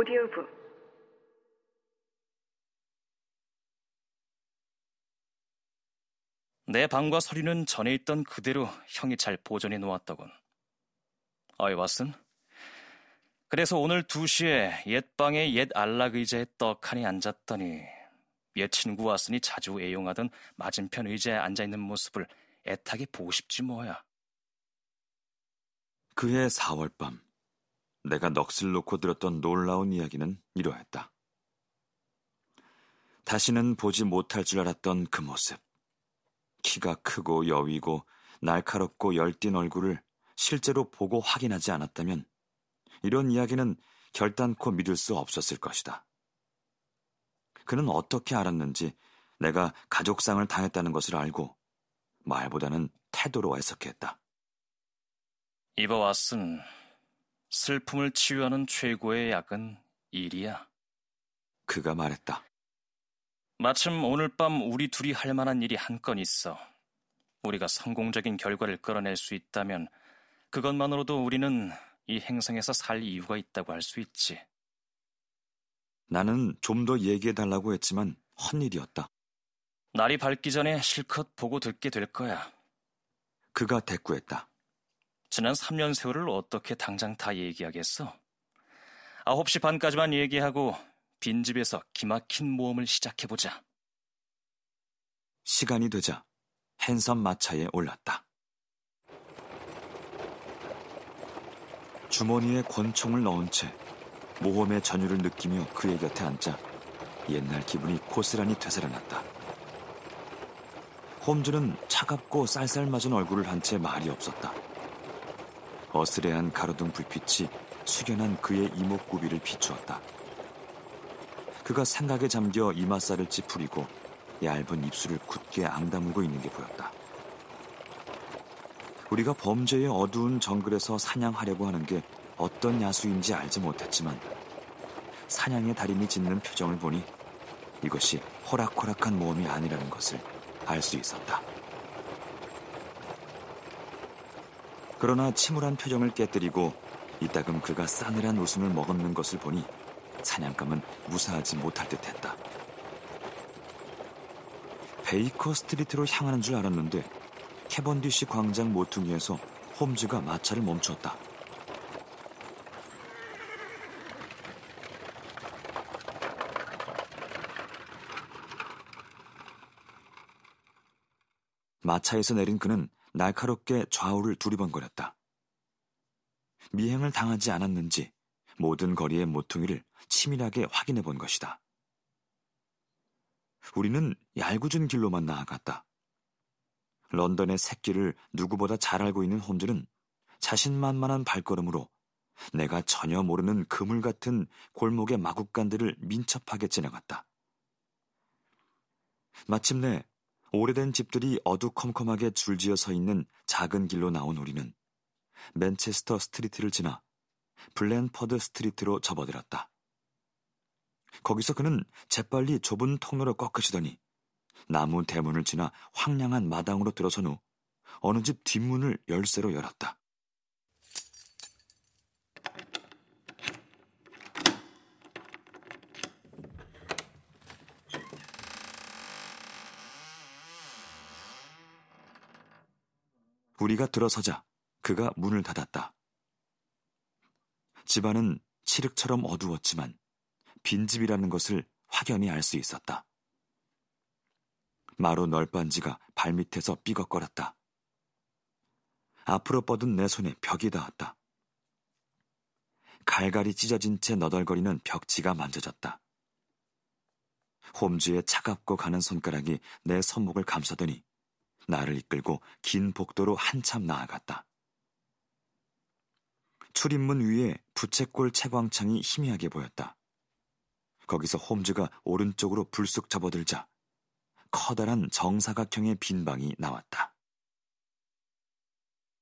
오디오북 내 방과 서류는 전에 있던 그대로 형이 잘 보존해 놓았더군. 어이, 왓슨. 그래서 오늘 2시에 옛 방에 옛 안락 의자에 떡하니 앉았더니 옛 친구 왓슨이 자주 애용하던 맞은편 의자에 앉아있는 모습을 애타게 보고 싶지 뭐야. 그해 4월 밤 내가 넋을 놓고 들었던 놀라운 이야기는 이러했다. 다시는 보지 못할 줄 알았던 그 모습. 키가 크고 여위고 날카롭고 열띤 얼굴을 실제로 보고 확인하지 않았다면 이런 이야기는 결단코 믿을 수 없었을 것이다. 그는 어떻게 알았는지 내가 가족상을 당했다는 것을 알고 말보다는 태도로 해석했다. 왓슨, 슬픔을 치유하는 최고의 약은 일이야. 그가 말했다. 마침 오늘 밤 우리 둘이 할 만한 일이 한 건 있어. 우리가 성공적인 결과를 끌어낼 수 있다면 그것만으로도 우리는 이 행성에서 살 이유가 있다고 할 수 있지. 나는 좀 더 얘기해 달라고 했지만 헛일이었다. 날이 밝기 전에 실컷 보고 듣게 될 거야. 그가 대꾸했다. 지난 3년 세월을 어떻게 당장 다 얘기하겠어? 9시 반까지만 얘기하고 빈집에서 기막힌 모험을 시작해보자. 시간이 되자 핸섬 마차에 올랐다. 주머니에 권총을 넣은 채 모험의 전율을 느끼며 그의 곁에 앉자 옛날 기분이 고스란히 되살아났다. 홈즈는 차갑고 쌀쌀 맞은 얼굴을 한 채 말이 없었다. 어스레한 가로등 불빛이 숙연한 그의 이목구비를 비추었다. 그가 생각에 잠겨 이마살을 찌푸리고 얇은 입술을 굳게 앙다물고 있는 게 보였다. 우리가 범죄의 어두운 정글에서 사냥하려고 하는 게 어떤 야수인지 알지 못했지만 사냥의 달인이 짓는 표정을 보니 이것이 호락호락한 모험이 아니라는 것을 알 수 있었다. 그러나 침울한 표정을 깨뜨리고 이따금 그가 싸늘한 웃음을 머금는 것을 보니 사냥감은 무사하지 못할 듯했다. 베이커 스트리트로 향하는 줄 알았는데 캐번디시 광장 모퉁이에서 홈즈가 마차를 멈췄다. 마차에서 내린 그는 날카롭게 좌우를 두리번거렸다. 미행을 당하지 않았는지 모든 거리의 모퉁이를 치밀하게 확인해 본 것이다. 우리는 얄궂은 길로만 나아갔다. 런던의 샛길을 누구보다 잘 알고 있는 홈즈는 자신만만한 발걸음으로 내가 전혀 모르는 그물 같은 골목의 마구간들을 민첩하게 지나갔다. 마침내 오래된 집들이 어두컴컴하게 줄지어 서 있는 작은 길로 나온 우리는 맨체스터 스트리트를 지나 블랜퍼드 스트리트로 접어들었다. 거기서 그는 재빨리 좁은 통로를 꺾으시더니 나무 대문을 지나 황량한 마당으로 들어선 후 어느 집 뒷문을 열쇠로 열었다. 우리가 들어서자 그가 문을 닫았다. 집안은 칠흑처럼 어두웠지만 빈집이라는 것을 확연히 알 수 있었다. 마루 널빤지가 발밑에서 삐걱거렸다. 앞으로 뻗은 내 손에 벽이 닿았다. 갈갈이 찢어진 채 너덜거리는 벽지가 만져졌다. 홈즈의 차갑고 가는 손가락이 내 손목을 감싸더니 나를 이끌고 긴 복도로 한참 나아갔다. 출입문 위에 부채꼴 채광창이 희미하게 보였다. 거기서 홈즈가 오른쪽으로 불쑥 접어들자 커다란 정사각형의 빈 방이 나왔다.